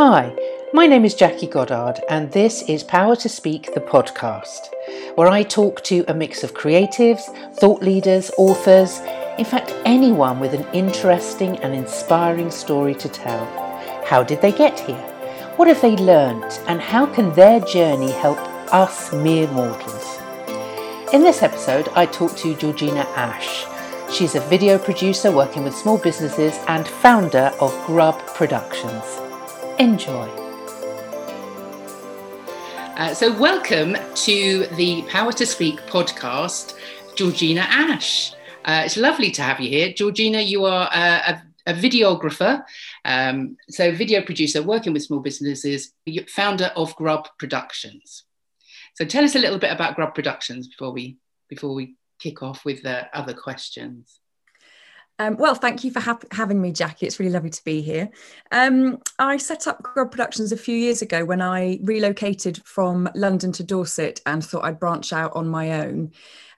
Hi, my name is Jackie Goddard, and this is Power to Speak, the podcast, where I talk to a mix of creatives, thought leaders, authors, in fact, anyone with an interesting and inspiring story to tell. How did they get here? What have they learnt, and how can their journey help us mere mortals? In this episode, I talk to Georgina Ash. She's a video producer working with small businesses and founder of Grub Productions. Enjoy. Uh, so, welcome to the Power to Speak podcast, Georgina Ash. Uh, it's lovely to have you here. Georgina, you are a, a, a videographer, um, so video producer working with small businesses, founder of Grub Productions. So, tell us a little bit about Grub Productions before we before we kick off with the other questions. Um, well, thank you for ha- having me, Jackie. It's really lovely to be here. Um, I set up Grub Productions a few years ago when I relocated from London to Dorset and thought I'd branch out on my own.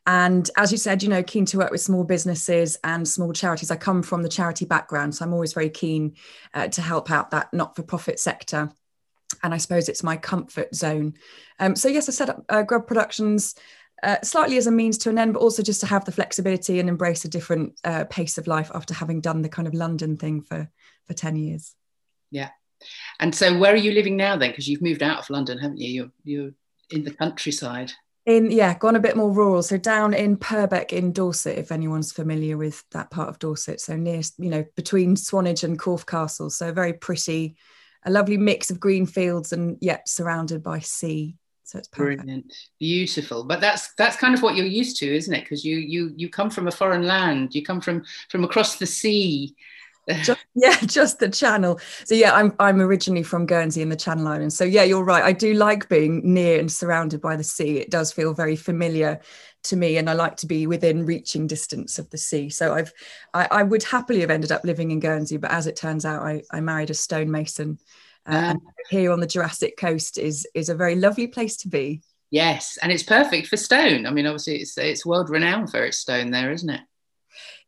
And as you said, you know, keen to work with small businesses and small charities. I come from the charity background, so I'm always very keen uh, to help out that not for profit sector. And I suppose it's my comfort zone. Um, so, yes, I set up uh, Grub Productions uh, slightly as a means to an end, but also just to have the flexibility and embrace a different uh, pace of life after having done the kind of London thing for for ten years. Yeah, and so where are you living now then? Because you've moved out of London, haven't you? You're you're in the countryside. In yeah, gone a bit more rural. So down in Purbeck in Dorset, if anyone's familiar with that part of Dorset. So near, you know, between Swanage and Corfe Castle. So very pretty, a lovely mix of green fields and yet surrounded by sea. So it's perfect. Brilliant, beautiful. But that's that's kind of what you're used to, isn't it? Because you you you come from a foreign land. You come from from across the sea. just, yeah, just the channel. So yeah, I'm I'm originally from Guernsey in the Channel Islands. So yeah, you're right. I do like being near and surrounded by the sea. It does feel very familiar to me, and I like to be within reaching distance of the sea. So I've I, I would happily have ended up living in Guernsey, but as it turns out, I, I married a stonemason uh, um, here on the Jurassic Coast is is a very lovely place to be. Yes, and it's perfect for stone. I mean, obviously, it's it's world renowned for its stone there, isn't it?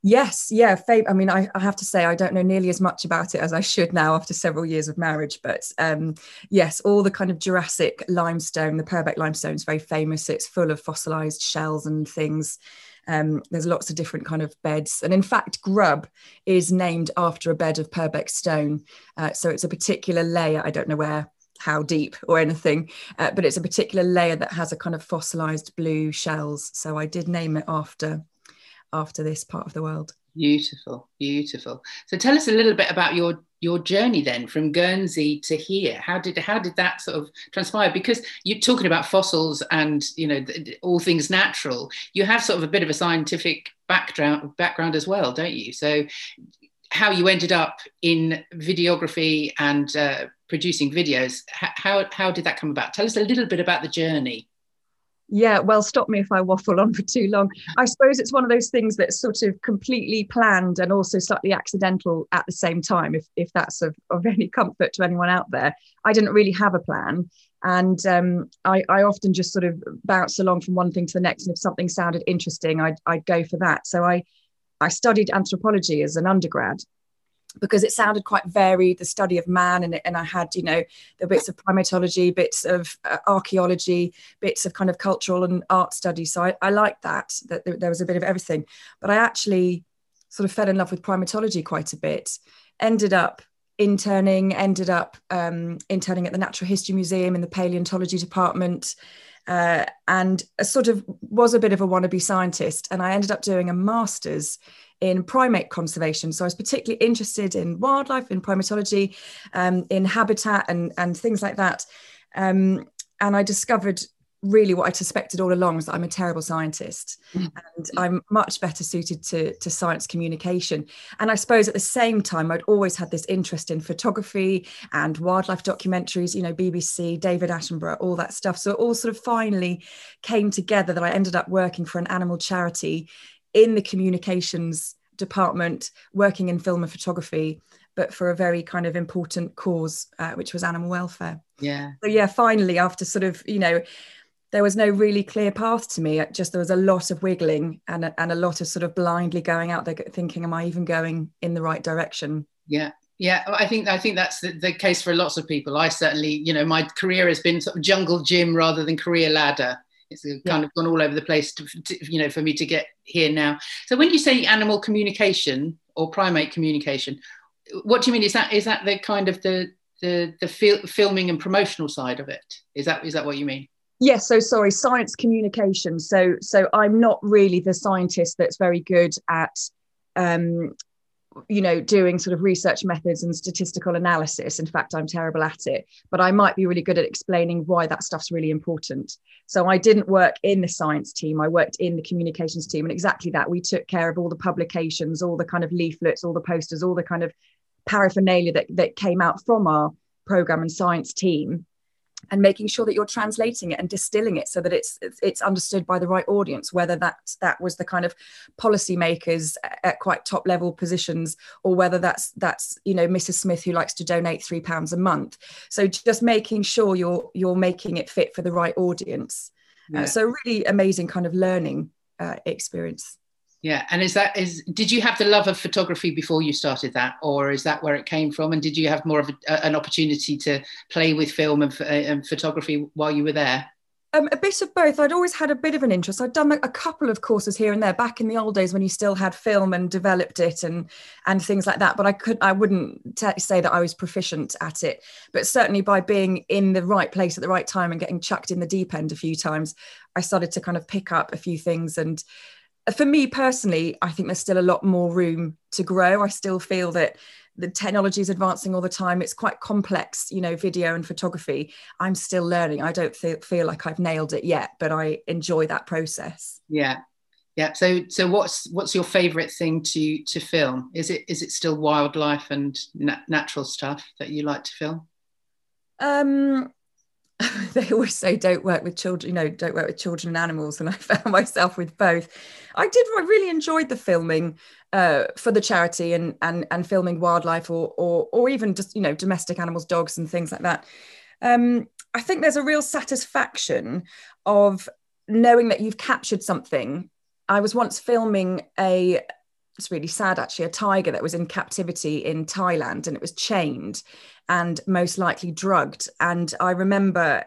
Yes, yeah. Fab- I mean, I, I, have to say, I don't know nearly as much about it as I should now after several years of marriage. But um, yes, all the kind of Jurassic limestone, the Purbeck limestone is very famous. It's full of fossilized shells and things. Um, there's lots of different kind of beds, and in fact, Grub is named after a bed of Purbeck stone. Uh, so it's a particular layer. I don't know where, how deep, or anything, uh, but it's a particular layer that has a kind of fossilized blue shells. So I did name it after after this part of the world. Beautiful, beautiful. So tell us a little bit about your your journey then from Guernsey to here. How did how did that sort of transpire? Because you're talking about fossils and you know all things natural. You have sort of a bit of a scientific background background as well, don't you? So how you ended up in videography and uh, producing videos. How how did that come about? Tell us a little bit about the journey. Yeah, well, stop me if I waffle on for too long. I suppose it's one of those things that's sort of completely planned and also slightly accidental at the same time, if, if that's of, of any comfort to anyone out there. I didn't really have a plan. And um, I, I, often just sort of bounce along from one thing to the next. And if something sounded interesting, I'd, I'd go for that. So I, I studied anthropology as an undergrad because it sounded quite varied the study of man and, and i had you know the bits of primatology bits of uh, archaeology bits of kind of cultural and art studies so i, I liked that that there, was a bit of everything. But i actually sort of fell in love with primatology quite a bit ended up interning ended up um, interning at the natural history museum in the paleontology department uh, and sort of was a bit of a wannabe scientist. And i ended up doing a master's in primate conservation. So I was particularly interested in wildlife, in primatology, um, in habitat, and and things like that. Um, and I discovered really what I suspected all along was that I'm a terrible scientist mm. and I'm much better suited to, to science communication. And I suppose at the same time, I'd always had this interest in photography and wildlife documentaries, you know, BBC, David Attenborough, all that stuff. So it all sort of finally came together that I ended up working for an animal charity in the communications department working in film and photography but for a very kind of important cause uh, which was animal welfare. Yeah. So yeah finally after sort of you know there was no really clear path to me. Just there was a lot of wiggling and a, and a lot of sort of blindly going out there thinking am i even going in the right direction? Yeah. Yeah, I think I think that's the, the, case for lots of people. I certainly, you know, my career has been sort of jungle gym rather than career ladder. It's kind yeah. of gone all over the place, to, to, you know, for me to get here now. So when you say animal communication or primate communication, what do you mean? Is that is that the kind of the the the fil- filming and promotional side of it? Is that is that what you mean? Yes, so sorry, science communication. So so I'm not really the scientist that's very good at um, you know doing sort of research methods and statistical analysis. In fact i'm terrible at it but i might be really good at explaining why that stuff's really important. So i didn't work in the science team. I worked in the communications team and exactly that. We took care of all the publications all the kind of leaflets all the posters all the kind of paraphernalia that, that came out from our program and science team and making sure that you're translating it and distilling it so that it's it's understood by the right audience whether that that was the kind of policymakers at quite top level positions or whether that's that's you know mrs smith who likes to donate three pounds a month. So just making sure you're you're making it fit for the right audience. Uh, yeah. uh, so really amazing kind of learning uh, experience yeah and is that is did you have the love of photography before you started that or is that where it came from and did you have more of a, an opportunity to play with film and, uh, and photography while you were there um, a bit of both. I'd always had a bit of an interest. I'd done a couple of courses here and there back in the old days when you still had film and developed it and and things like that. But I could I wouldn't t- say that I was proficient at it. But certainly by being in the right place at the right time and getting chucked in the deep end a few times, I started to kind of pick up a few things and for me personally, I think there's still a lot more room to grow. I still feel that the technology is advancing all the time. It's quite complex, you know, video and photography. I'm still learning. I don't feel, feel like I've nailed it yet, but I enjoy that process. Yeah. Yeah. So, so what's what's your favourite thing to to film? Is it is it still wildlife and natural stuff that you like to film? Um, they always say don't work with children you know don't work with children and animals and i found myself with both. I did i really enjoyed the filming uh, for the charity and and and filming wildlife or or or even just you know domestic animals dogs and things like that. Um, i think there's a real satisfaction of knowing that you've captured something. I was once filming a it's really sad actually a tiger that was in captivity in thailand and it was chained and most likely drugged. And I remember,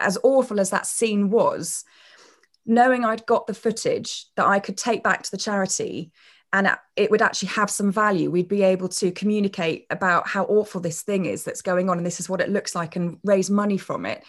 as awful as that scene was, knowing I'd got the footage that I could take back to the charity and it would actually have some value. We'd be able to communicate about how awful this thing is that's going on, and this is what it looks like, and raise money from it.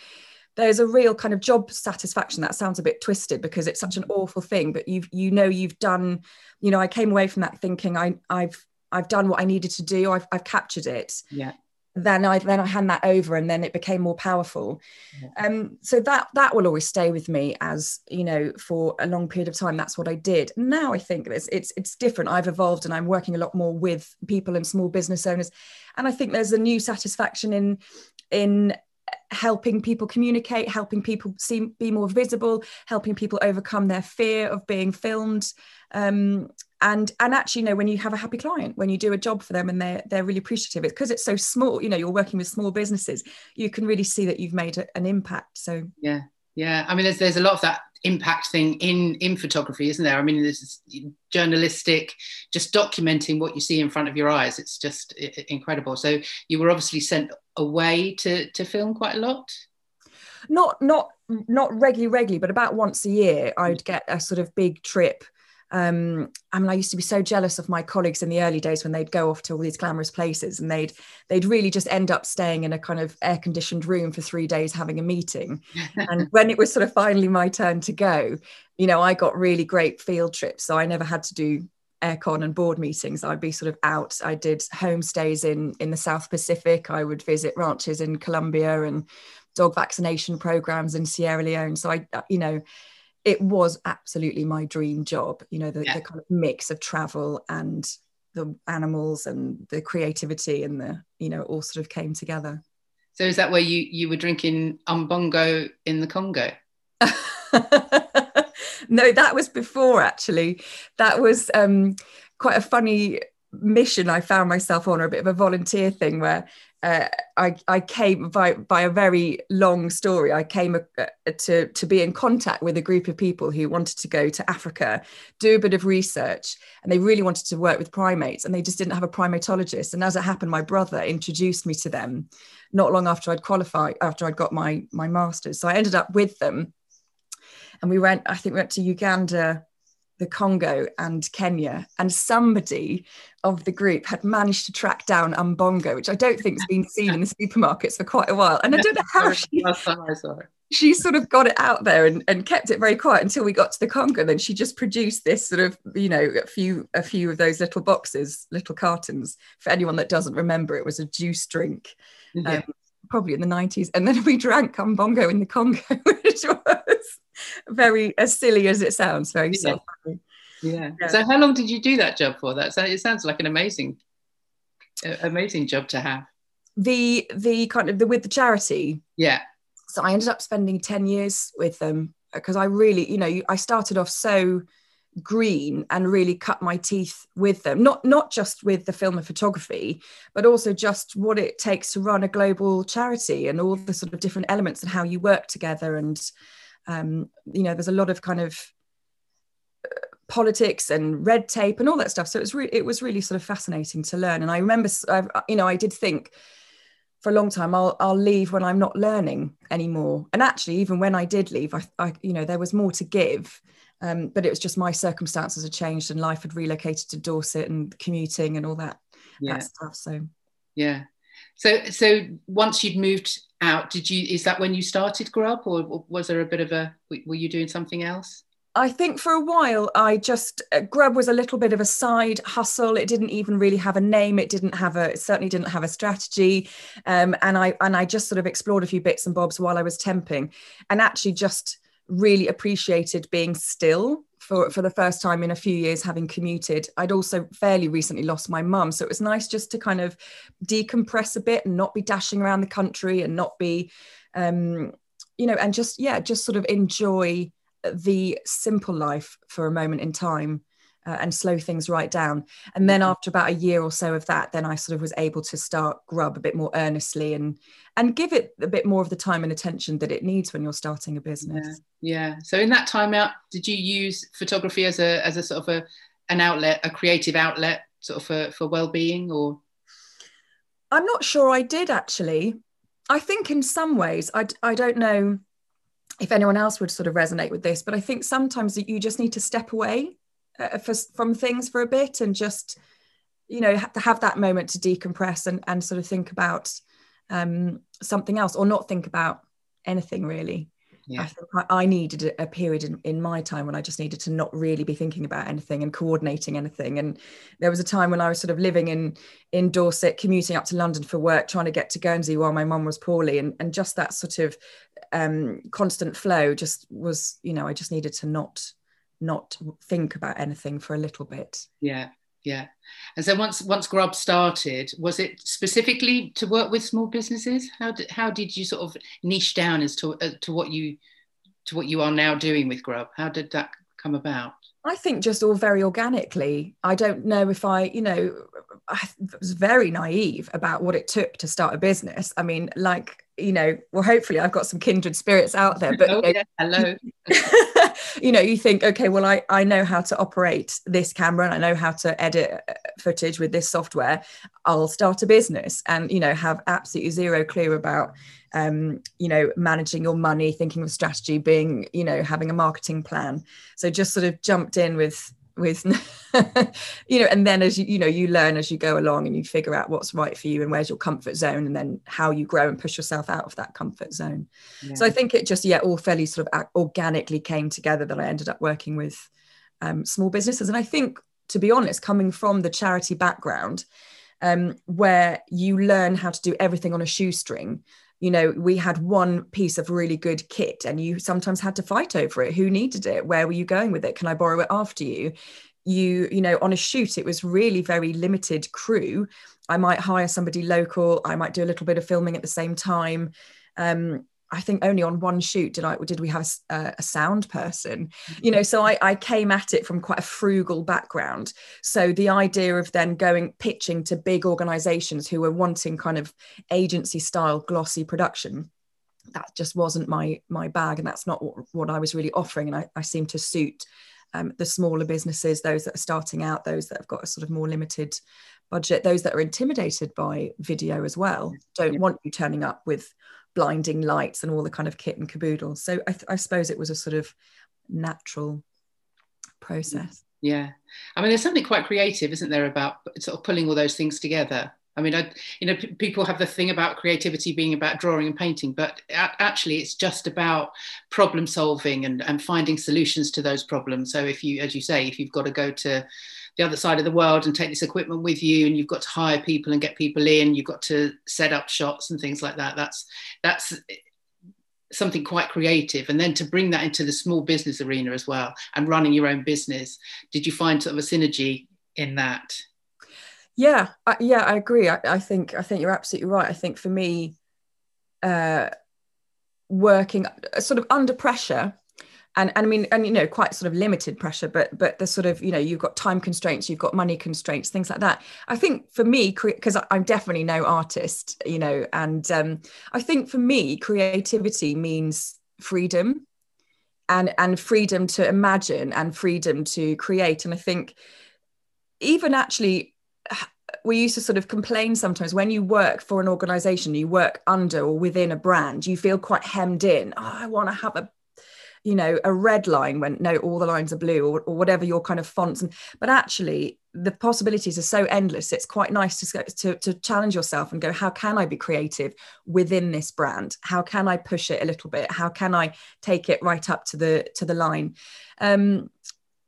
There's a real kind of job satisfaction. That sounds a bit twisted because it's such an awful thing, but you've you know you've done. You know, I came away from that thinking I I've I've done what I needed to do. I've I've captured it. Yeah then I then I hand that over and then it became more powerful. Yeah. Um, so that that will always stay with me as you know for a long period of time. That's what I did. Now I think it's it's it's different. I've evolved and I'm working a lot more with people and small business owners, and I think there's a new satisfaction in in helping people communicate, helping people see be more visible, helping people overcome their fear of being filmed. Um, and and actually you know when you have a happy client when you do a job for them and they're they're really appreciative it's because it's so small you know you're working with small businesses you can really see that you've made a, an impact so yeah yeah i mean there's there's a lot of that impact thing in in photography isn't there? I mean this is journalistic just documenting what you see in front of your eyes. It's just incredible. So you were obviously sent away to to film quite a lot? Not not not regularly regularly but about once a year mm. i'd get a sort of big trip um, I mean, I used to be so jealous of my colleagues in the early days when they'd go off to all these glamorous places and they'd they'd really just end up staying in a kind of air conditioned room for three days having a meeting. and when it was sort of finally my turn to go, you know, I got really great field trips, so I never had to do aircon and board meetings. I'd be sort of out. I did homestays in in the South Pacific. I would visit ranches in Colombia and dog vaccination programs in Sierra Leone. So I, you know it was absolutely my dream job you know the, yeah. the, kind of mix of travel and the animals and the creativity and the you know all sort of came together. So is that where you you were drinking umbongo in the congo? No that was before actually. That was um quite a funny mission I found myself on, or a bit of a volunteer thing where uh, I, I came by, by a very long story. I came uh, to, to be in contact with a group of people who wanted to go to Africa, do a bit of research, and they really wanted to work with primates, and they just didn't have a primatologist. And as it happened, my brother introduced me to them not long after I'd qualified, after I'd got my, my master's. So I ended up with them. And we went, I think we went to Uganda the Congo and Kenya, and somebody of the group had managed to track down Umbongo, which I don't think has been seen in the supermarkets for quite a while. And I don't know how she, she sort of got it out there and, and kept it very quiet until we got to the Congo. And Then she just produced this sort of, you know, a few a few of those little boxes, little cartons. For anyone that doesn't remember, it was a juice drink. Yeah. Um, probably in the 90s and then we drank Umbongo in the Congo which was very as silly as it sounds, very yeah. So yeah. yeah. So how long did you do that job for? That it sounds like an amazing, amazing job to have. The the kind of the with the charity. Yeah. So I ended up spending ten years with them uh, because I really, you know, I started off so green and really cut my teeth with them not not just with the film and photography but also just what it takes to run a global charity and all the sort of different elements and how you work together and um, you know there's a lot of kind of uh, politics and red tape and all that stuff. So it was re- it was really sort of fascinating to learn. And i remember I've, you know i did think for a long time I'll, I'll leave when i'm not learning anymore. And actually even when i did leave i, I you know there was more to give. Um, but it was just my circumstances had changed and life had relocated to dorset and commuting and all that, yeah. that stuff. So yeah. So so once you'd moved out did you is that when you started grub or was there a bit of a were you doing something else I think for a while I just uh, Grub was a little bit of a side hustle. It didn't even really have a name. It didn't have a it certainly didn't have a strategy. Um, and I and I just sort of explored a few bits and bobs while I was temping, and actually just really appreciated being still for, for the first time in a few years having commuted. I'd also fairly recently lost my mum. So it was nice just to kind of decompress a bit and not be dashing around the country and not be, um, you know, and just, yeah, just sort of enjoy the simple life for a moment in time uh, and slow things right down. And then mm-hmm. after about a year or so of that, then I sort of was able to start Grub a bit more earnestly and and give it a bit more of the time and attention that it needs when you're starting a business. Yeah. yeah. So in that time out, did you use photography as a as a sort of a an outlet, a creative outlet, sort of for for well being, or? I'm not sure I did actually. I think in some ways, I I don't know if anyone else would sort of resonate with this, but I think sometimes that you just need to step away uh, for, from things for a bit and just you know have to have that moment to decompress and, and sort of think about um, something else or not think about anything really yeah. I think I, needed a, a period in, in my time when I just needed to not really be thinking about anything and coordinating anything. And there was a time when I was sort of living in in Dorset, commuting up to London for work, trying to get to Guernsey while my mum was poorly, and and just that sort of um, constant flow just was, you know, I just needed to not not think about anything for a little bit. Yeah, yeah. And so once once Grub started, was it specifically to work with small businesses? How did how did you sort of niche down as to uh, to what you to what you are now doing with Grub? How did that come about? I think just all very organically. I don't know if I, you know, I was very naive about what it took to start a business. I mean, like, you know, well, hopefully I've got some kindred spirits out there, but oh, yeah. hello. you know you think okay well I, I know how to operate this camera and i know how to edit uh, footage with this software i'll start a business and you know have absolutely zero clue about um, you know managing your money thinking of strategy being you know having a marketing plan so just sort of jumped in with with you know and then as you you know you learn as you go along and you figure out what's right for you and where's your comfort zone and then how you grow and push yourself out of that comfort zone yeah. so i think it just yeah all fairly sort of organically came together that i ended up working with um, small businesses and i think to be honest coming from the charity background um, where you learn how to do everything on a shoestring you know we had one piece of really good kit and you sometimes had to fight over it. Who needed it? Where were you going with it? Can i borrow it after you? You you know on a shoot it was really very limited crew. I might hire somebody local. I might do a little bit of filming at the same time. Um, I think only on one shoot did I did we have a, a, sound person, you know. So I, I came at it from quite a frugal background. So the idea of then going pitching to big organisations who were wanting kind of agency style glossy production, that just wasn't my my bag, and that's not what, what I was really offering. And I, I seem to suit um, the smaller businesses, those that are starting out, those that have got a sort of more limited budget, those that are intimidated by video as well, don't yeah. want you turning up with blinding lights and all the kind of kit and caboodle. So I, th- I suppose it was a sort of natural process. Yeah. I mean, there's something quite creative, isn't there, about sort of pulling all those things together. I mean, I, you know, p- people have the thing about creativity being about drawing and painting, but a- actually, it's just about problem solving and, and finding solutions to those problems. So, if you, as you say, if you've got to go to the other side of the world and take this equipment with you and you've got to hire people and get people in you've got to set up shots and things like that. That's that's something quite creative. And then to bring that into the small business arena as well and running your own business did you find sort of a synergy in that? Yeah I, yeah i agree. I, I, think i think you're absolutely right. I think for me uh working sort of under pressure and, and I mean, and you know, quite sort of limited pressure, but but the sort of you know, you've got time constraints, you've got money constraints, things like that. I think for me, because I'm definitely no artist, you know, and um, I think for me, creativity means freedom, and and freedom to imagine and freedom to create. And I think even actually we used to sort of complain sometimes when you work for an organization you work under or within a brand you feel quite hemmed in oh, i want to have a you know a red line when no all the lines are blue or, or whatever your kind of fonts and but actually the possibilities are so endless it's quite nice to, to to challenge yourself and go how can i be creative within this brand? How can i push it a little bit? How can i take it right up to the to the line? Um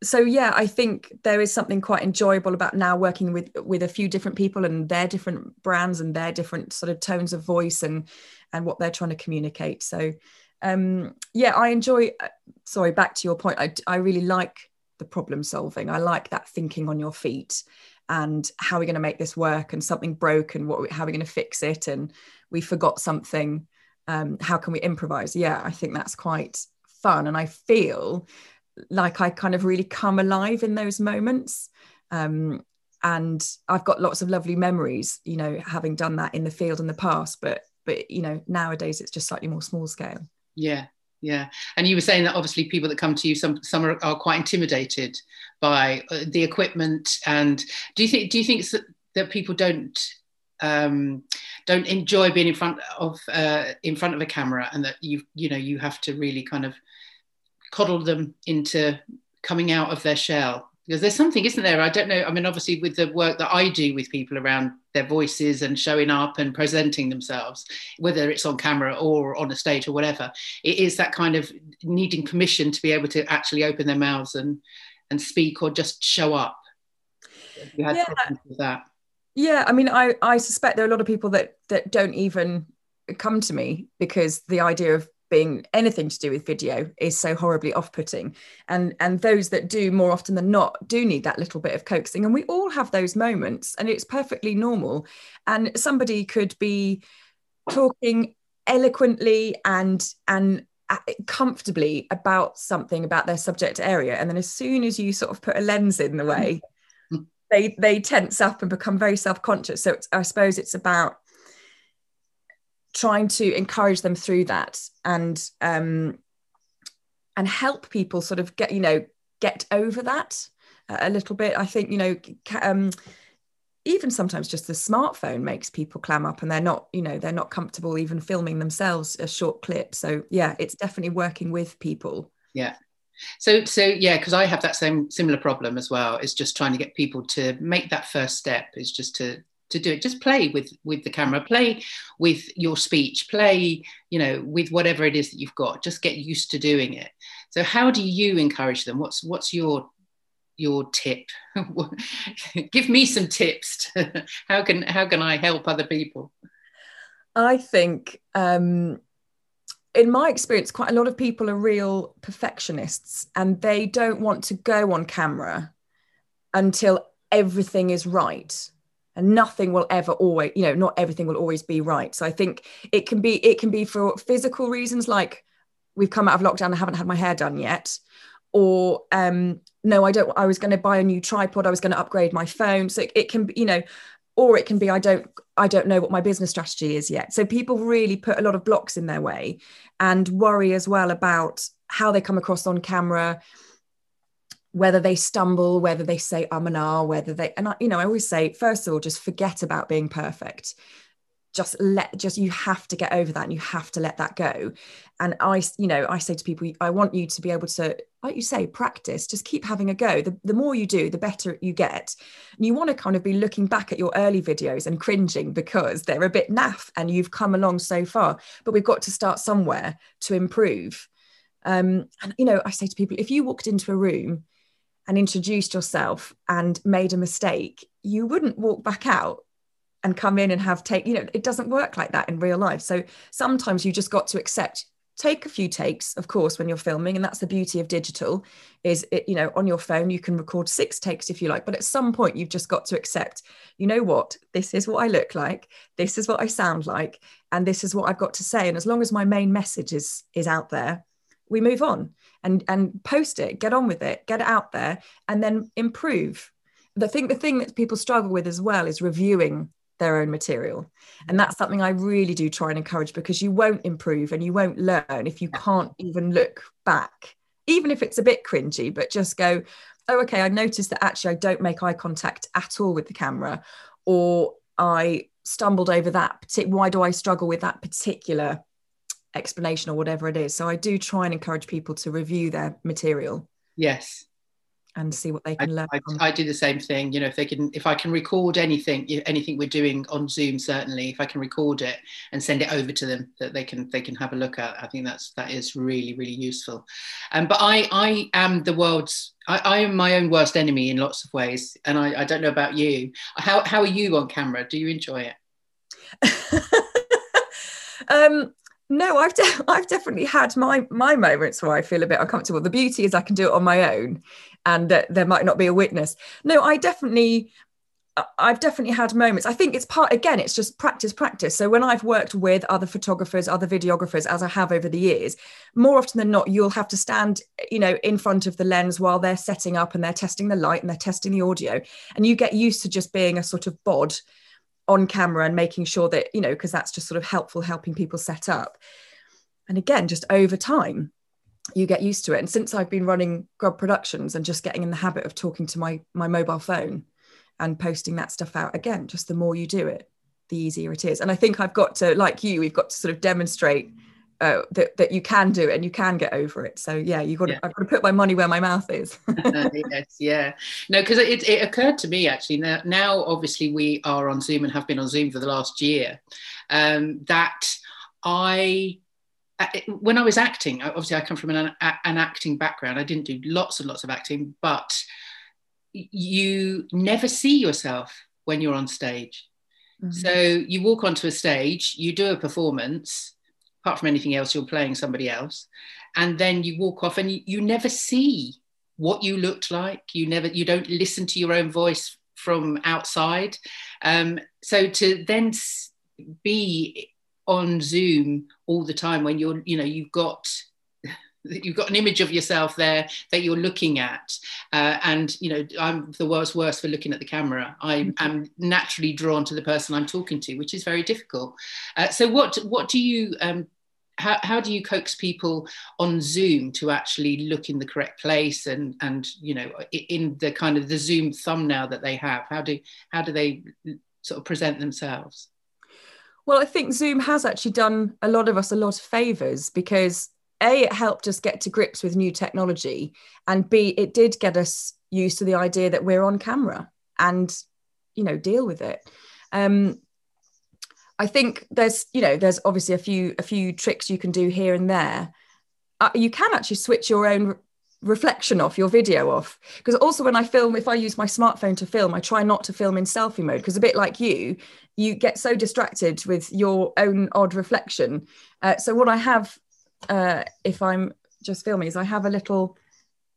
so yeah i think there is something quite enjoyable about now working with with a few different people and their different brands and their different sort of tones of voice and and what they're trying to communicate. So um, yeah, I enjoy. Uh, sorry, back to your point. I, I really like the problem solving. I like that thinking on your feet and how are we going to make this work and something broke and what how are we going to fix it and we forgot something. Um, how can we improvise? Yeah, I think that's quite fun, and I feel like I kind of really come alive in those moments. Um, and I've got lots of lovely memories, you know, having done that in the field in the past. But but you know, nowadays it's just slightly more small scale. Yeah, yeah. And you were saying that obviously people that come to you, some some are, are quite intimidated by uh, the equipment. And do you think do you think that, that people don't um, don't enjoy being in front of uh, in front of a camera, and that you you know you have to really kind of coddle them into coming out of their shell because there's something isn't there? I don't know i mean obviously with the work that i do with people around their voices and showing up and presenting themselves whether it's on camera or on a stage or whatever it is that kind of needing permission to be able to actually open their mouths and and speak or just show up. You had yeah. problems with that? Yeah i mean i i suspect there are a lot of people that that don't even come to me because the idea of being anything to do with video is so horribly off-putting. And and those that do more often than not do need that little bit of coaxing. And we all have those moments and it's perfectly normal. And somebody could be talking eloquently and and uh, comfortably about something about their subject area. And then as soon as you sort of put a lens in the way they they tense up and become very self-conscious. So i suppose it's about trying to encourage them through that and um, and help people sort of get you know get over that a little bit. I think you know. Um, even sometimes just the smartphone makes people clam up and they're not you know they're not comfortable even filming themselves a short clip so yeah it's definitely working with people yeah so so yeah because i have that same similar problem as well is just trying to get people to make that first step is just to to do it. Just play with with the camera play with your speech play you know with whatever it is that you've got. Just get used to doing it. So how do you encourage them? What's what's your your tip? Give me some tips how can how can i help other people? I think um in my experience quite a lot of people are real perfectionists and they don't want to go on camera until everything is right and nothing will ever always you know not everything will always be right. So i think it can be it can be for physical reasons like we've come out of lockdown i haven't had my hair done yet or um no i don't i was going to buy a new tripod i was going to upgrade my phone. So it, it can be you know or it can be i don't i don't know what my business strategy is yet. So people really put a lot of blocks in their way and worry as well about how they come across on camera whether they stumble, whether they say um and ah, whether they and I, you know, I always say, first of all, just forget about being perfect. Just let just you have to get over that and you have to let that go. And I, you know, I say to people, I want you to be able to, like you say, practice, just keep having a go. The, the more you do, the better you get. And you want to kind of be looking back at your early videos and cringing because they're a bit naff and you've come along so far. But we've got to start somewhere to improve. Um, and you know, I say to people, if you walked into a room and introduced yourself and made a mistake, you wouldn't walk back out and come in and have take, you know, it doesn't work like that in real life. So sometimes you just got to accept take a few takes of course when you're filming and that's the beauty of digital is it you know on your phone you can record six takes if you like but at some point you've just got to accept you know what this is what i look like this is what i sound like and this is what i've got to say and as long as my main message is is out there we move on and and post it get on with it get it out there and then improve. The thing the thing that people struggle with as well is reviewing their own material. And that's something i really do try and encourage because you won't improve and you won't learn if you can't even look back. Even if it's a bit cringy but just go oh okay i noticed that actually i don't make eye contact at all with the camera or i stumbled over that why do i struggle with that particular explanation or whatever it is. So I do try and encourage people to review their material. Yes. And see what they can I, learn. I, I, do the same thing. You know, if they can, if I can record anything, anything we're doing on Zoom, certainly, if I can record it and send it over to them, that they can, they can have a look at. I think that's that is really, really useful. Um, but I, I am the world's, I, I am my own worst enemy in lots of ways, and I, I don't know about you. How, how are you on camera? Do you enjoy it? um, no, I've de- I've definitely had my my moments where I feel a bit uncomfortable. The beauty is I can do it on my own, and uh, there might not be a witness. No, I definitely. I've definitely had moments. I think it's part again, it's just practice, practice. So when I've worked with other photographers, other videographers, as I have over the years, more often than not, you'll have to stand, you know, in front of the lens while they're setting up and they're testing the light and they're testing the audio. And you get used to just being a sort of bod on camera and making sure that you know because that's just sort of helpful helping people set up. And again just over time you get used to it. And since i've been running grub productions and just getting in the habit of talking to my my mobile phone and posting that stuff out again just the more you do it the easier it is. And i think i've got to like you we've got to sort of demonstrate uh, that, that you can do it and you can get over it. So yeah, you got to, yeah. I've got to put my money where my mouth is. yes, yeah. No, because it, it occurred to me actually now, now obviously we are on Zoom and have been on Zoom for the last year, um, that I, uh, when I was acting, obviously I come from an, an acting background. I didn't do lots and lots of acting, but you never see yourself when you're on stage. Mm-hmm. So you walk onto a stage, you do a performance, apart from anything else, you're playing somebody else. And then you walk off and you, you never see what you looked like. You never, you don't listen to your own voice from outside. Um, so to then be on Zoom all the time when you're, you know, you've got you've got an image of yourself there that you're looking at uh, and you know i'm the worst worst for looking at the camera i am mm-hmm. naturally drawn to the person i'm talking to which is very difficult uh, so what what do you um, how, how do you coax people on zoom to actually look in the correct place and and you know in the kind of the zoom thumbnail that they have? How do how do they sort of present themselves? Well i think zoom has actually done a lot of us a lot of favors because a it helped us get to grips with new technology and b it did get us used to the idea that we're on camera and you know deal with it. Um, I think there's, you know, there's obviously a few a few tricks you can do here and there. Uh, you can actually switch your own re- reflection off your video off because also when I film, if I use my smartphone to film, I try not to film in selfie mode because a bit like you, you get so distracted with your own odd reflection. Uh, so what I have, uh, if I'm just filming, is I have a little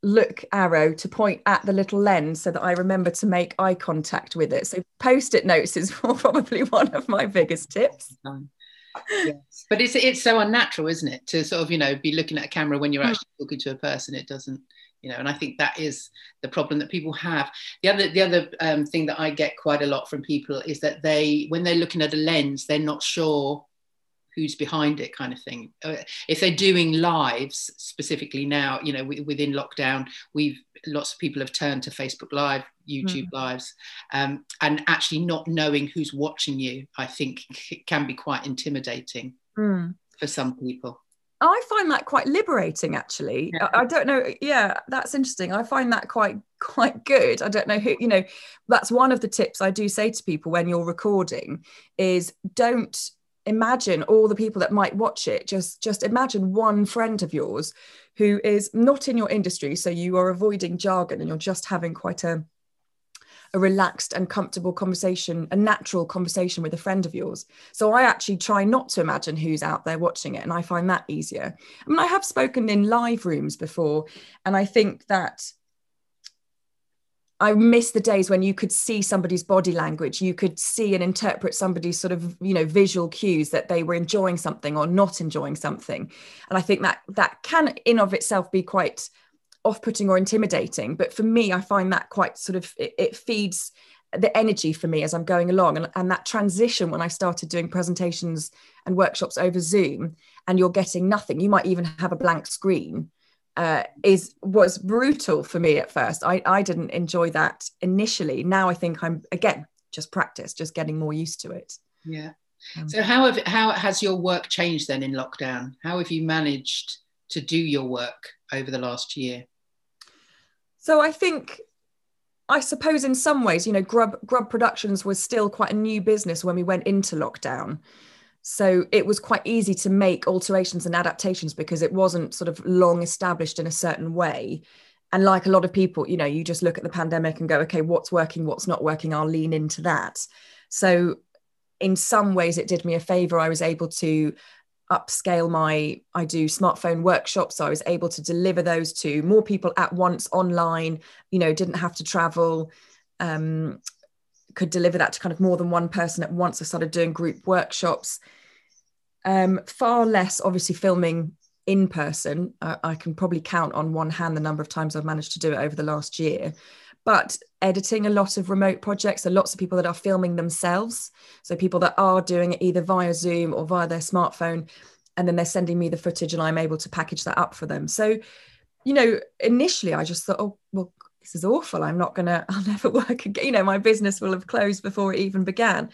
look arrow to point at the little lens so that I remember to make eye contact with it. So post-it notes is probably one of my biggest tips. yes. But it's it's so unnatural, isn't it, to sort of you know be looking at a camera when you're hmm. actually talking to a person. It doesn't, you know, and I think that is the problem that people have. The other the other um, thing that I get quite a lot from people is that they when they're looking at a lens, they're not sure who's behind it kind of thing uh, if they're doing lives specifically now you know within lockdown we've lots of people have turned to facebook live youtube mm. lives um, and actually not knowing who's watching you i think can be quite intimidating mm. for some people I find that quite liberating, actually. Yeah. I, I don't know. Yeah, that's interesting. I find that quite quite good. I don't know who. You know, that's one of the tips I do say to people when you're recording is don't imagine all the people that might watch it just just imagine one friend of yours who is not in your industry so you are avoiding jargon and you're just having quite a a relaxed and comfortable conversation, a natural conversation with a friend of yours. So I actually try not to imagine who's out there watching it, and I find that easier. I mean, I have spoken in live rooms before, and I think that I miss the days when you could see somebody's body language, you could see and interpret somebody's sort of, you know, visual cues that they were enjoying something or not enjoying something. And I think that that can in of itself be quite off-putting or intimidating. But for me, I find that quite sort of it, it feeds the energy for me as I'm going along. And, and that transition when I started doing presentations and workshops over Zoom and you're getting nothing, you might even have a blank screen uh, is was brutal for me at first. I, I didn't enjoy that initially. Now I think I'm again just practice, just getting more used to it. Yeah. Um, so how have how has your work changed then in lockdown? How have you managed to do your work over the last year? So I think I suppose in some ways, you know, Grub Grub Productions was still quite a new business when we went into lockdown. So it was quite easy to make alterations and adaptations because it wasn't sort of long established in a certain way. And like a lot of people, you know, you just look at the pandemic and go, okay, what's working, what's not working, I'll lean into that. So in some ways, it did me a favor. I was able to upscale my i do smartphone workshops so i was able to deliver those to more people at once online you know didn't have to travel um, could deliver that to kind of more than one person at once i started doing group workshops um, far less, obviously, filming in person. I can probably count on one hand the number of times I've managed to do it over the last year. But editing a lot of remote projects, so lots of people that are filming themselves. So people that are doing it either via Zoom or via their smartphone, and then they're sending me the footage and I'm able to package that up for them. So, you know, initially I just thought, oh, well, this is awful. I'm not to, I'll never work again. You know, my business will have closed before it even began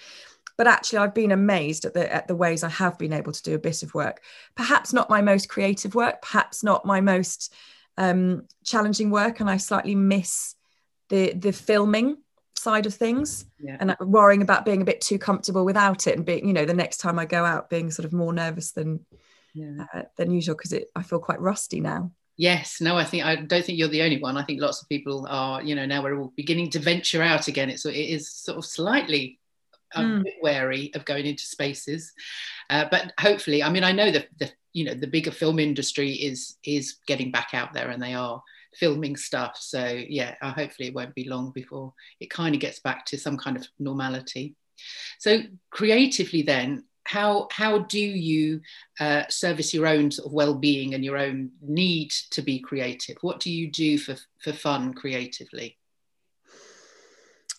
but actually I've been amazed at the at the ways I have been able to do a bit of work. Perhaps not my most creative work, perhaps not my most um, challenging work, and I slightly miss the the filming side of things yeah. and worrying about being a bit too comfortable without it and being you know the next time I go out being sort of more nervous than yeah. uh, than usual because it I feel quite rusty now. Yes, no, I think I don't think you're the only one. I think lots of people are, you know, now we're all beginning to venture out again. It's it is sort of slightly I'm mm. a bit wary of going into spaces, uh, but hopefully, I mean, I know that the you know the bigger film industry is is getting back out there, and they are filming stuff. So yeah, uh, hopefully it won't be long before it kind of gets back to some kind of normality. So creatively, then, how how do you uh, service your own sort of well-being and your own need to be creative? What do you do for for fun creatively?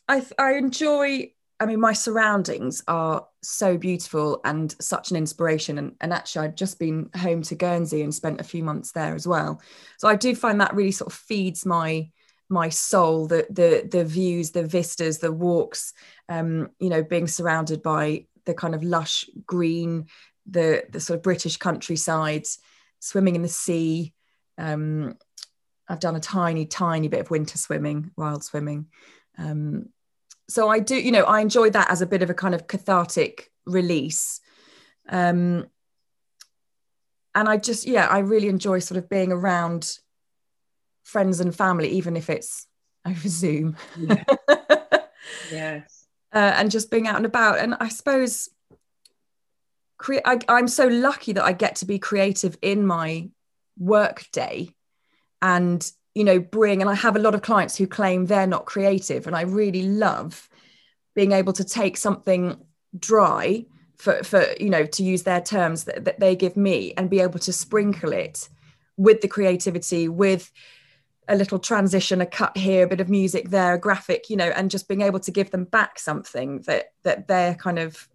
I I enjoy I mean, my surroundings are so beautiful and such an inspiration. And, and actually, I've just been home to Guernsey and spent a few months there as well. So I do find that really sort of feeds my my soul. The the the views, the vistas, the walks. Um, you know, being surrounded by the kind of lush green, the the sort of British countryside, swimming in the sea. Um, I've done a tiny, tiny bit of winter swimming, wild swimming. Um, so I do, you know, I enjoy that as a bit of a kind of cathartic release. Um, and I just, yeah, I really enjoy sort of being around friends and family, even if it's over Zoom. Yeah. yes. Uh, and just being out and about. And I suppose cre- I, I'm so lucky that I get to be creative in my work day and you know bring and i have a lot of clients who claim they're not creative and i really love being able to take something dry for for you know to use their terms that, that they give me and be able to sprinkle it with the creativity with a little transition a cut here a bit of music there a graphic you know and just being able to give them back something that that they're kind of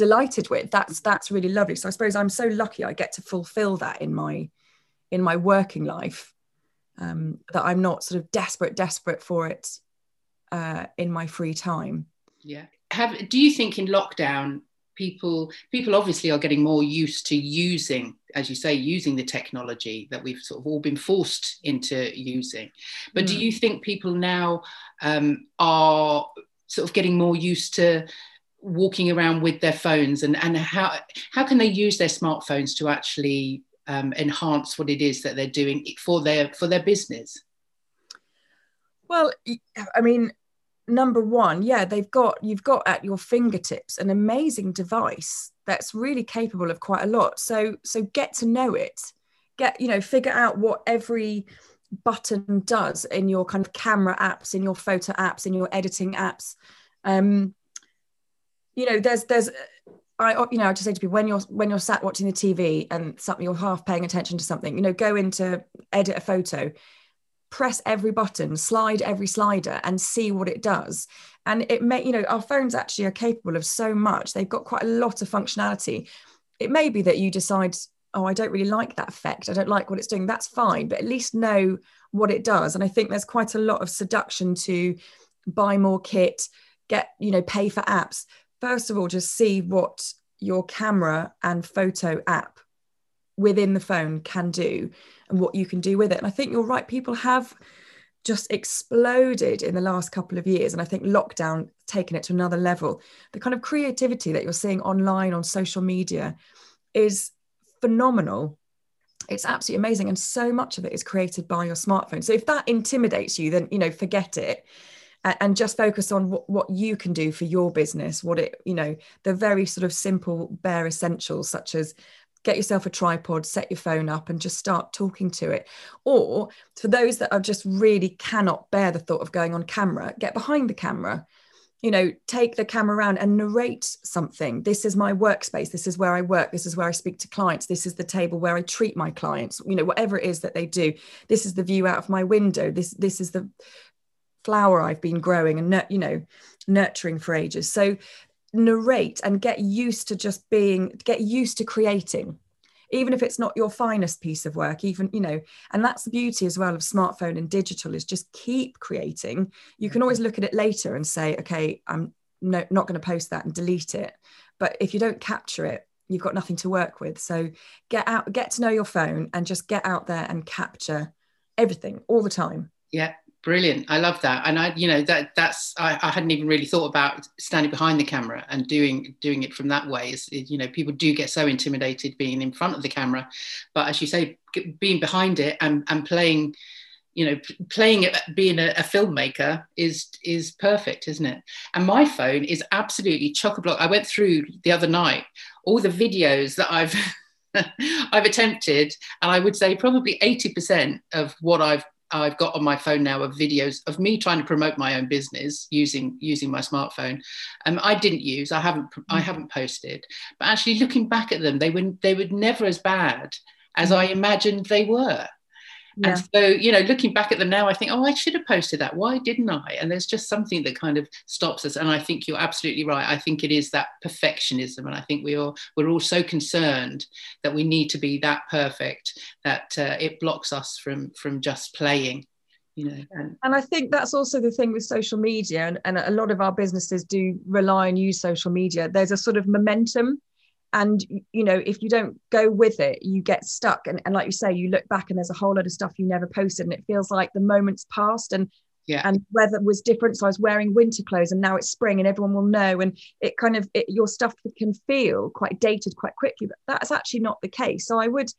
delighted with. That's that's really lovely. So i suppose i'm so lucky i get to fulfill that in my in my working life um, that i'm not sort of desperate desperate for it uh, in my free time. Yeah. Have do you think in lockdown people people obviously are getting more used to using as you say using the technology that we've sort of all been forced into using? But mm. do you think people now um, are sort of getting more used to walking around with their phones and and how how can they use their smartphones to actually um, enhance what it is that they're doing for their for their business well i mean number one, yeah, they've got you've got at your fingertips an amazing device that's really capable of quite a lot. So so get to know it. Get, you know, figure out what every button does in your kind of camera apps, in your photo apps, in your editing apps. Um, you know, there's there's I you know I just say to people when you're when you're sat watching the TV and something you're half paying attention to something, you know, go into edit a photo press every button, slide every slider, and see what it does. And it may, you know, our phones actually are capable of so much. They've got quite a lot of functionality. It may be that you decide, oh, I don't really like that effect. I don't like what it's doing. That's fine, but at least know what it does. And I think there's quite a lot of seduction to buy more kit, get, you know, pay for apps. First of all, just see what your camera and photo app within the phone can do and what you can do with it. And I think you're right, people have just exploded in the last couple of years. And I think lockdown taken it to another level. The kind of creativity that you're seeing online on social media is phenomenal. It's absolutely amazing. And so much of it is created by your smartphone. So if that intimidates you, then, you know, forget it and just focus on what, what you can do for your business what it you know the very sort of simple bare essentials such as get yourself a tripod, set your phone up, and just start talking to it. Or for those that are just really cannot bear the thought of going on camera, get behind the camera. You know, take the camera around and narrate something. This is my workspace. This is where I work. This is where I speak to clients. This is the table where I treat my clients. You know, whatever it is that they do. This is the view out of my window. This this is the flower I've been growing and you know nurturing for ages. So narrate and get used to just being get used to creating even if it's not your finest piece of work even you know and that's the beauty as well of smartphone and digital is just keep creating. You can always look at it later and say okay i'm no, not going to post that and delete it. But if you don't capture it you've got nothing to work with. So get out get to know your phone and just get out there and capture everything all the time. Yeah brilliant. I love that. And i you know that that's I, I, hadn't even really thought about standing behind the camera and doing doing it from that way. Is you know people do get so intimidated being in front of the camera. But as you say being behind it and and playing you know playing it being a, a filmmaker is is perfect isn't it? And my phone is absolutely chock-a-block. I went through the other night all the videos that i've I've attempted, and I would say probably 80% of what I've I've got on my phone now of videos of me trying to promote my own business using using my smartphone. Um, I didn't use, I haven't, I mm. haven't posted, but actually looking back at them, they were they were never as bad as I mm. imagined they were. Yeah. And so, you know, looking back at them now, I think, oh, I should have posted that. Why didn't I? And there's just something that kind of stops us. And I think you're absolutely right. I think it is that perfectionism. And I think we are we're all so concerned that we need to be that perfect that uh, it blocks us from from just playing. You know, and, and I think that's also the thing with social media, and, and a lot of our businesses do rely and use social media. There's a sort of momentum and you know if you don't go with it you get stuck. And, and like you say you look back and there's a whole lot of stuff you never posted and it feels like the moment's passed and yeah. and weather was different so i was wearing winter clothes and now it's spring and everyone will know and it kind of it, your stuff can feel quite dated quite quickly but that's actually not the case. So i would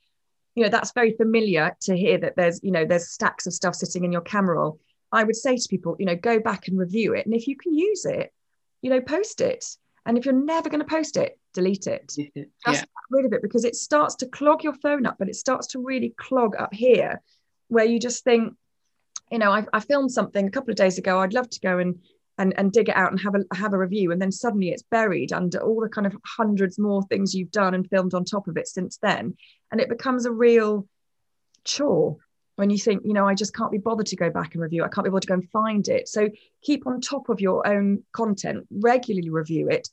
you know that's very familiar to hear that there's you know there's stacks of stuff sitting in your camera roll. I would say to people you know go back and review it and if you can use it you know post it and if you're never going to post it, delete it. Just yeah. get rid of it because it starts to clog your phone up, but it starts to really clog up here where you just think, you know, I, I filmed something a couple of days ago. I'd love to go and and, and dig it out and have a have a review and then suddenly it's buried under all the kind of hundreds more things you've done and filmed on top of it since then and it becomes a real chore when you think you know i just can't be bothered to go back and review i can't be able to go and find it. So keep on top of your own content regularly review it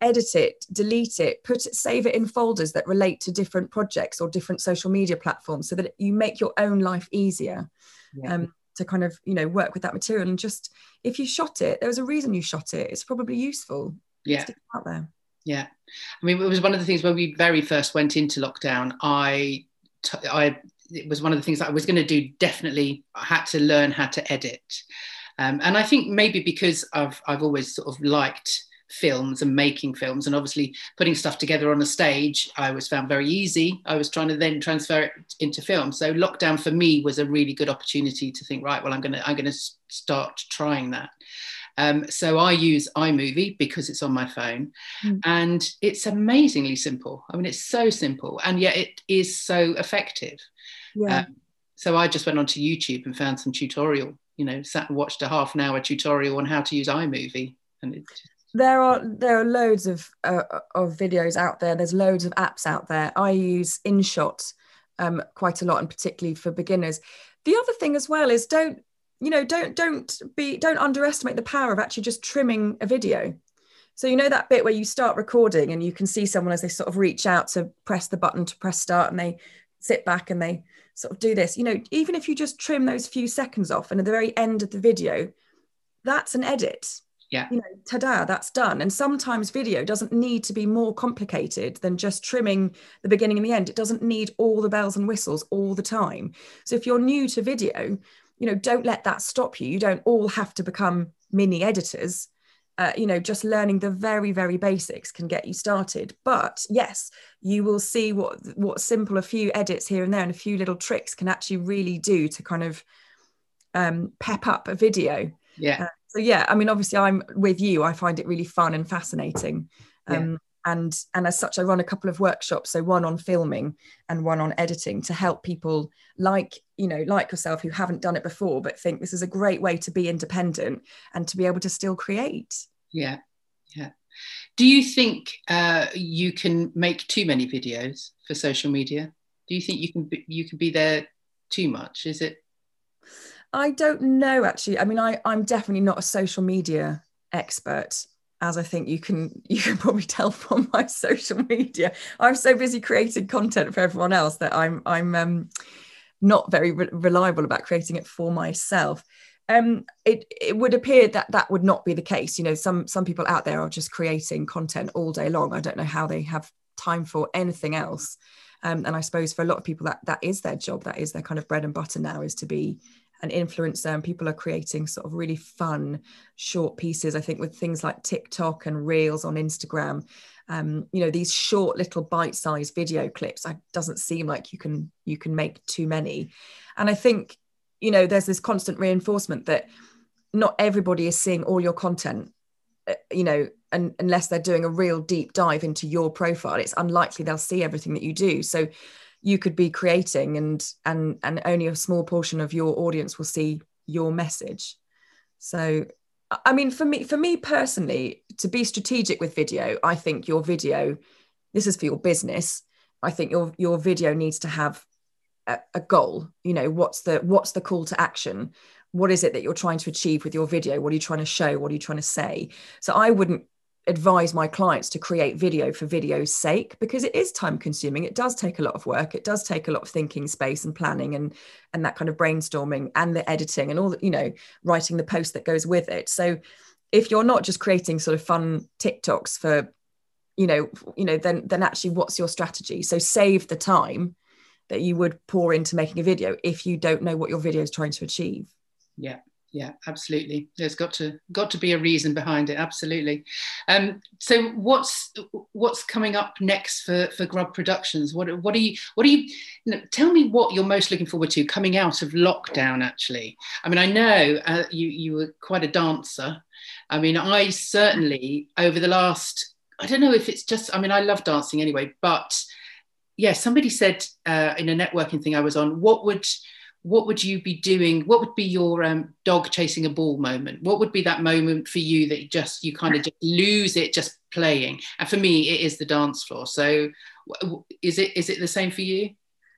edit it delete it put it save it in folders that relate to different projects or different social media platforms so that you make your own life easier yeah. um, to kind of you know work with that material. And just if you shot it there was a reason you shot it. It's probably useful. Yeah. out there. Yeah. I mean it was one of the things when we very first went into lockdown I, t- I it was one of the things that i was going to do definitely i had to learn how to edit um, and i think maybe because i've i've always sort of liked films and making films and obviously putting stuff together on a stage i was found very easy i was trying to then transfer it into film so lockdown for me was a really good opportunity to think right well i'm going to i'm going to start trying that um, so I use iMovie because it's on my phone mm. and it's amazingly simple. I mean, it's so simple and yet it is so effective. Yeah. Um, so I just went onto YouTube and found some tutorial, you know, sat and watched a half an hour tutorial on how to use iMovie. And it just, there are there are loads of uh, of videos out there. There's loads of apps out there. I use InShot um, quite a lot, and particularly for beginners. The other thing as well is don't you know don't don't be don't underestimate the power of actually just trimming a video. So you know that bit where you start recording and you can see someone as they sort of reach out to press the button to press start and they sit back and they sort of do this. You know, even if you just trim those few seconds off and at the very end of the video, that's an edit. Yeah. You know ta-da that's done. And sometimes video doesn't need to be more complicated than just trimming the beginning and the end. It doesn't need all the bells and whistles all the time. So if you're new to video you know don't let that stop you. You don't all have to become mini editors uh, you know just learning the very very basics can get you started. But yes you will see what what simple a few edits here and there and a few little tricks can actually really do to kind of um, pep up a video. Yeah. Uh, so yeah i mean obviously i'm with you. I find it really fun and fascinating. Um, yeah. And and as such i run a couple of workshops. So one on filming and one on editing to help people like you know like yourself who haven't done it before but think this is a great way to be independent and to be able to still create. Yeah yeah. Do you think uh, you can make too many videos for social media? Do you think you can be, you can be there too much? Is it? I don't know actually. I mean, I, I'm definitely not a social media expert, as I think you can you can probably tell from my social media. I'm so busy creating content for everyone else that I'm I'm um, not very re- reliable about creating it for myself. Um, it it would appear that that would not be the case. You know, some some people out there are just creating content all day long. I don't know how they have time for anything else. Um, and I suppose for a lot of people that that is their job, that is their kind of bread and butter now, is to be an influencer and people are creating sort of really fun short pieces. I think with things like tiktok and reels on instagram um, you know these short little bite-sized video clips it doesn't seem like you can you can make too many. And i think you know there's this constant reinforcement that not everybody is seeing all your content uh, you know and unless they're doing a real deep dive into your profile. It's unlikely they'll see everything that you do. So you could be creating and and and only a small portion of your audience will see your message. So i mean for me for me personally to be strategic with video i think your video this is for your business i think your your video needs to have a, a goal. You know what's the what's the call to action? What is it that you're trying to achieve with your video? What are you trying to show? What are you trying to say? So i wouldn't advise my clients to create video for video's sake because it is time consuming. It does take a lot of work. It does take a lot of thinking space and planning and and that kind of brainstorming and the editing and all the you know writing the post that goes with it. So if you're not just creating sort of fun tiktoks for you know you know then then actually what's your strategy? So save the time that you would pour into making a video if you don't know what your video is trying to achieve. Yeah yeah absolutely. There's got to got to be a reason behind it absolutely. Um, so what's what's coming up next for for grub productions? What what are you what are you, you know, tell me what you're most looking forward to coming out of lockdown actually. I mean i know uh, you you were quite a dancer. I mean i certainly over the last i don't know if it's just i mean i love dancing anyway but yeah somebody said uh, in a networking thing i was on what would what would you be doing? What would be your um, dog chasing a ball moment? What would be that moment for you that just you kind of just lose it just playing? And for me, it is the dance floor. So, is it is it the same for you?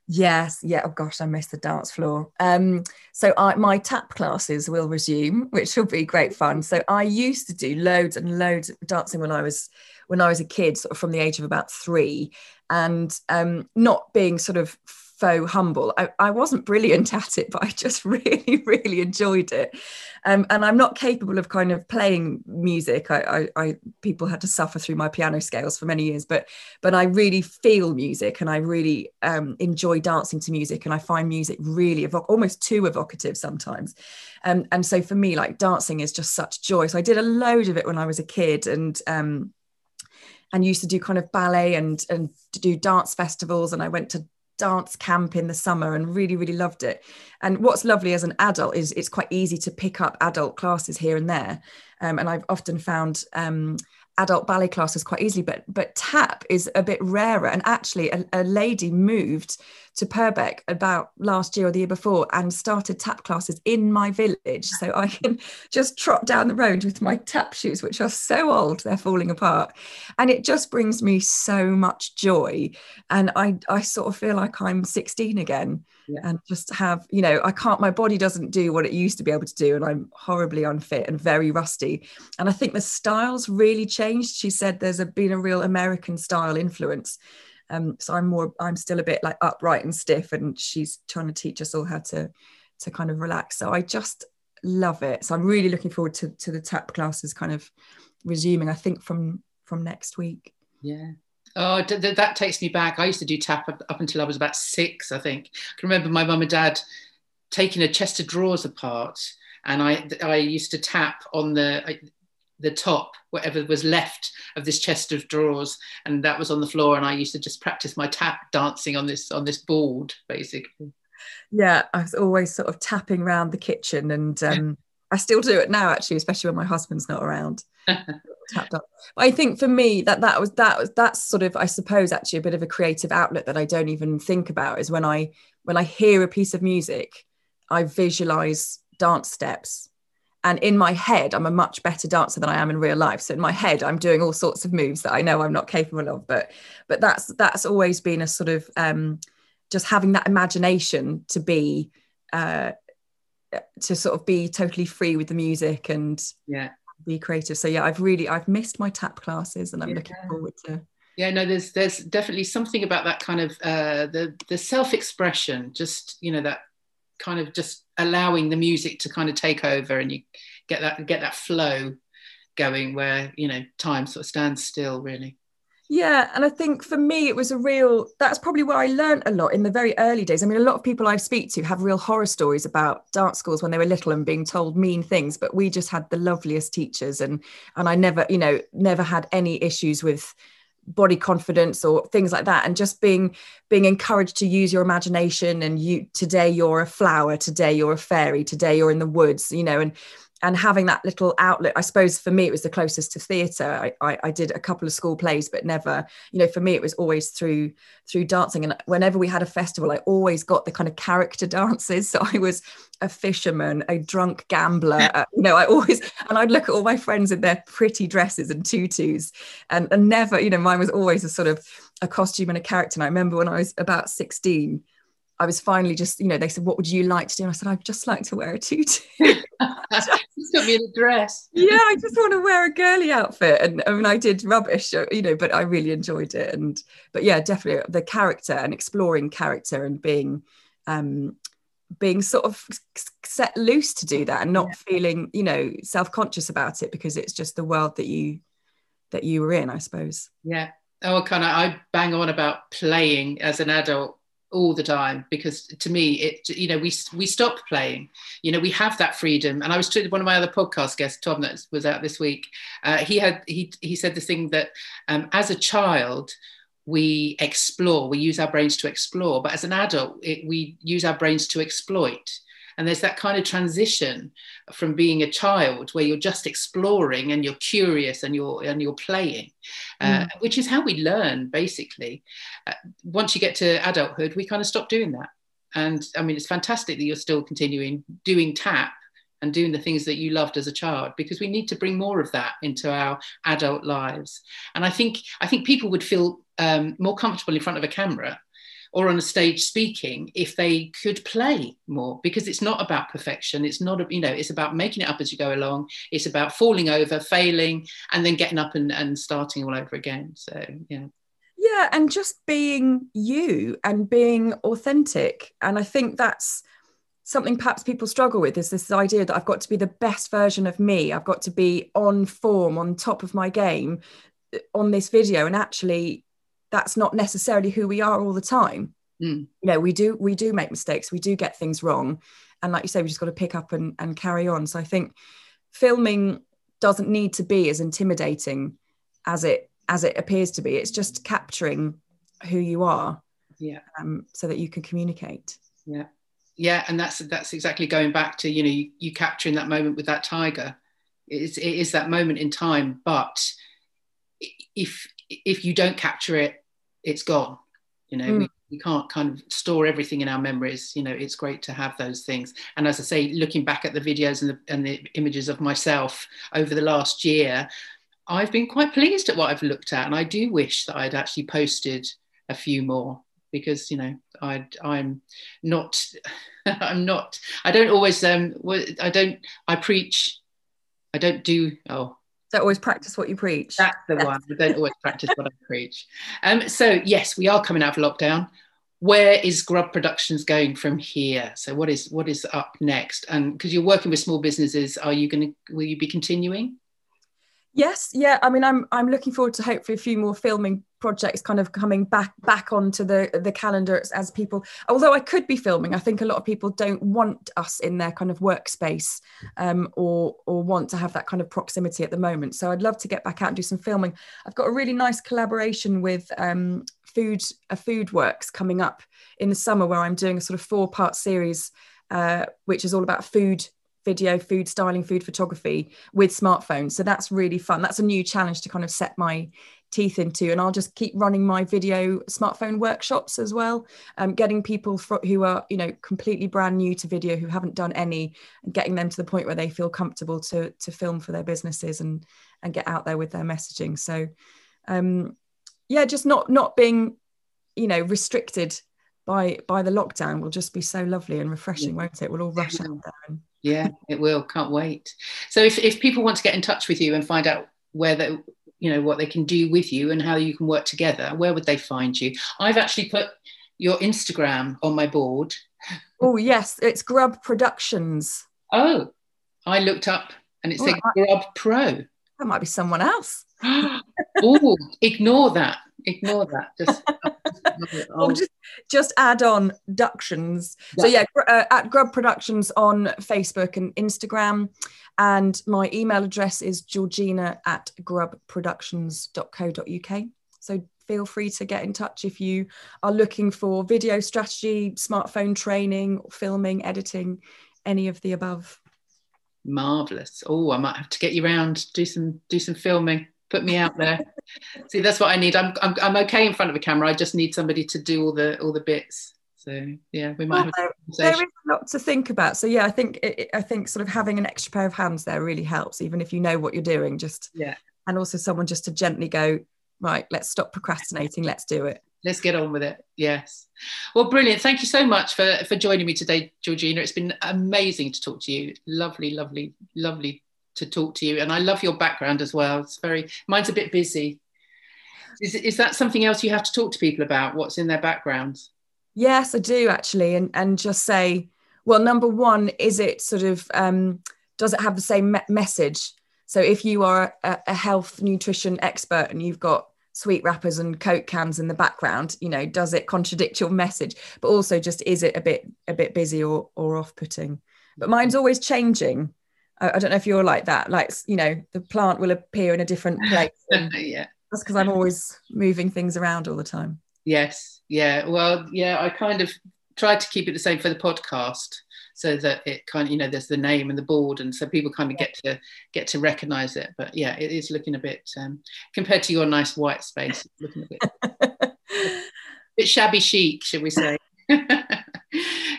Yes, yeah. Oh gosh, I miss the dance floor. Um, so I, my tap classes will resume, which will be great fun. So I used to do loads and loads of dancing when I was when I was a kid, sort of from the age of about three, and um, not being sort of faux humble. I, I wasn't brilliant at it, but I just really, really enjoyed it. Um, and I'm not capable of kind of playing music. I, I, I, people had to suffer through my piano scales for many years, but but I really feel music, and I really um, enjoy dancing to music, and I find music really evoc- almost too evocative sometimes. Um, and so for me, like dancing is just such joy. So I did a load of it when I was a kid, and um, and used to do kind of ballet and and do dance festivals and I went to dance camp in the summer and really really loved it. And what's lovely as an adult is it's quite easy to pick up adult classes here and there. Um, and i've often found um, adult ballet classes quite easily but but tap is a bit rarer. And actually a, a, lady moved to Purbeck about last year or the year before and started tap classes in my village so I can just trot down the road with my tap shoes which are so old they're falling apart. And it just brings me so much joy. And I I sort of feel like I'm 16 again yeah. and just have you know i can't my body doesn't do what it used to be able to do and i'm horribly unfit and very rusty. And i think the styles really changed. She said there's a, been a real american style influence um, so i'm more i'm still a bit like upright and stiff and she's trying to teach us all how to to kind of relax so i just love it so i'm really looking forward to, to the tap classes kind of resuming i think from from next week yeah Oh, th- that takes me back. I used to do tap up, up until I was about six, I think. I can remember my mum and dad taking a chest of drawers apart, and I I used to tap on the the top, whatever was left of this chest of drawers, and that was on the floor. And I used to just practice my tap dancing on this on this board, basically. Yeah, I was always sort of tapping around the kitchen, and um, I still do it now, actually, especially when my husband's not around. tapped up. But I think for me that that was that was that's sort of I suppose actually a bit of a creative outlet that I don't even think about is when I when I hear a piece of music, I visualize dance steps. And in my head, I'm a much better dancer than I am in real life. So in my head, I'm doing all sorts of moves that I know I'm not capable of. But but that's that's always been a sort of um, just having that imagination to be uh, to sort of be totally free with the music and yeah be creative so yeah i've really i've missed my tap classes and i'm yeah. looking forward to yeah no there's there's definitely something about that kind of uh the the self-expression just you know that kind of just allowing the music to kind of take over and you get that get that flow going where you know time sort of stands still really yeah, and I think for me, it was a real. That's probably where I learned a lot in the very early days. I mean, a lot of people I speak to have real horror stories about dance schools when they were little and being told mean things. But we just had the loveliest teachers, and and I never, you know, never had any issues with body confidence or things like that and just being being encouraged to use your imagination and you today you're a flower today you're a fairy today you're in the woods you know and and having that little outlet i suppose for me it was the closest to theatre. I, I, I, did a couple of school plays but never you know for me it was always through through dancing. And whenever we had a festival i always got the kind of character dances. So i was a fisherman a drunk gambler uh, you know i always and i'd look at all my friends in their pretty dresses and tutus. And, and never you know mine was always a sort of a costume and a character. And i remember when i was about 16 I was finally just, you know, they said, "What would you like to do?" And I said, "I'd just like to wear a tutu." just got me in a dress. yeah, I just want to wear a girly outfit, and I mean, I did rubbish, uh, you know, but I really enjoyed it. And but yeah, definitely the character and exploring character and being, um, being sort of set loose to do that and not yeah. feeling, you know, self conscious about it because it's just the world that you that you were in, I suppose. Yeah. Oh, kind of. I bang on about playing as an adult all the time because to me it you know we we stop playing. You know we have that freedom. And i was to one of my other podcast guests tom that was out this week. Uh, he had he he said the thing that um, as a child we explore we use our brains to explore. But as an adult it, we use our brains to exploit and there's that kind of transition from being a child where you're just exploring and you're curious and you're and you're playing uh, mm. which is how we learn basically. Uh, once you get to adulthood we kind of stop doing that. And I mean, it's fantastic that you're still continuing doing tap and doing the things that you loved as a child because we need to bring more of that into our adult lives. And i think i think people would feel um, more comfortable in front of a camera or on a stage speaking if they could play more because it's not about perfection. It's not you know it's about making it up as you go along. It's about falling over failing and then getting up and, and starting all over again. So yeah. Yeah and just being you and being authentic. And i think that's something perhaps people struggle with is this idea that I've got to be the best version of me. I've got to be on form, on top of my game uh, on this video. And actually, that's not necessarily who we are all the time. Mm. You know, we do we do make mistakes, we do get things wrong. And like you say, we just got to pick up and, and carry on. So I think filming doesn't need to be as intimidating as it as it appears to be. It's just capturing who you are. Yeah. Um, so that you can communicate. Yeah yeah and that's that's exactly going back to you know you, you capturing that moment with that tiger it's, it is that moment in time but if if you don't capture it it's gone. You know mm. we, we can't kind of store everything in our memories. You know it's great to have those things. And as i say looking back at the videos and the, and the images of myself over the last year i've been quite pleased at what i've looked at. And i do wish that i'd actually posted a few more because you know I I'm not I'm not I don't always um I don't I preach I don't do oh don't always practice what you preach. That's the one. I don't always practice what I preach. Um so yes we are coming out of lockdown. Where is grub productions going from here? So what is what is up next? And because you're working with small businesses are you going to will you be continuing Yes, yeah. I mean, I'm I'm looking forward to hopefully a few more filming projects kind of coming back back onto the the calendar as, as, people. Although I could be filming, I think a lot of people don't want us in their kind of workspace, um, or or want to have that kind of proximity at the moment. So I'd love to get back out and do some filming. I've got a really nice collaboration with um, Food a Food Works coming up in the summer, where I'm doing a sort of four part series, uh, which is all about food video, food styling, food photography with smartphones. So that's really fun. That's a new challenge to kind of set my teeth into. And I'll just keep running my video smartphone workshops as well, um, getting people for, who are, you know, completely brand new to video, who haven't done any, and getting them to the point where they feel comfortable to to film for their businesses and and get out there with their messaging. So, um, yeah, just not not being, you know, restricted by by the lockdown will just be so lovely and refreshing, yeah. won't it? We'll all rush out there and yeah it will. Can't wait. So if, if people want to get in touch with you and find out where they you know what they can do with you and how you can work together where would they find you? I've actually put your instagram on my board. Oh yes. It's grub productions. Oh i looked up and it oh, said oh, grub pro. That might be someone else. Oh ignore that ignore that. Just oh. just just add on productions yeah. so yeah uh, at grub productions on facebook and instagram. And my email address is georgina at grubproductions.co.uk so feel free to get in touch if you are looking for video strategy smartphone training filming editing any of the above. Marvelous. Oh i might have to get you around do some do some filming put me out there. See, that's what I need. I'm, I'm, I'm okay in front of a camera. I just need somebody to do all the all the bits. So yeah, we might well, have. There, is a lot to think about. So yeah, I think it, I think sort of having an extra pair of hands there really helps, even if you know what you're doing. Just yeah, and also someone just to gently go right. Let's stop procrastinating. Let's do it. Let's get on with it. Yes. Well, brilliant. Thank you so much for for joining me today, Georgina. It's been amazing to talk to you. Lovely, lovely, lovely to talk to you. And I love your background as well. It's very, mine's a bit busy. Is, is that something else you have to talk to people about? What's in their backgrounds? Yes, I do actually. And, and just say, well, number one, is it sort of, um, does it have the same me- message? So if you are a, a health nutrition expert and you've got sweet wrappers and coke cans in the background you know does it contradict your message but also just is it a bit a bit busy or or off-putting but mine's always changing I, I, don't know if you're like that. Like, you know, the plant will appear in a different place. yeah. That's because I'm always moving things around all the time. Yes. Yeah. Well, yeah, I kind of tried to keep it the same for the podcast so that it kind of, you know, there's the name and the board. And so people kind of get to get to recognize it. But yeah, it is looking a bit, um, compared to your nice white space, looking a bit, a bit shabby chic, should we say.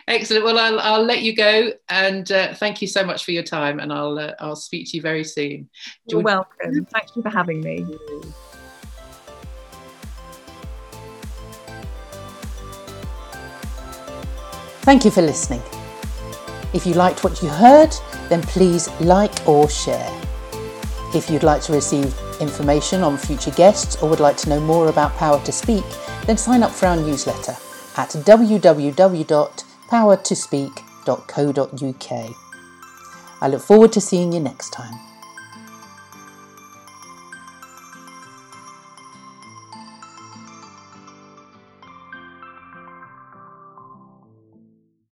Excellent. Well, I'll, I'll let you go, and uh, thank you so much for your time. And I'll uh, I'll speak to you very soon. You're welcome. Thank you for having me. Thank you for listening. If you liked what you heard, then please like or share. If you'd like to receive information on future guests or would like to know more about Power to Speak, then sign up for our newsletter at www.powertospeak.co.uk. I look forward to seeing you next time.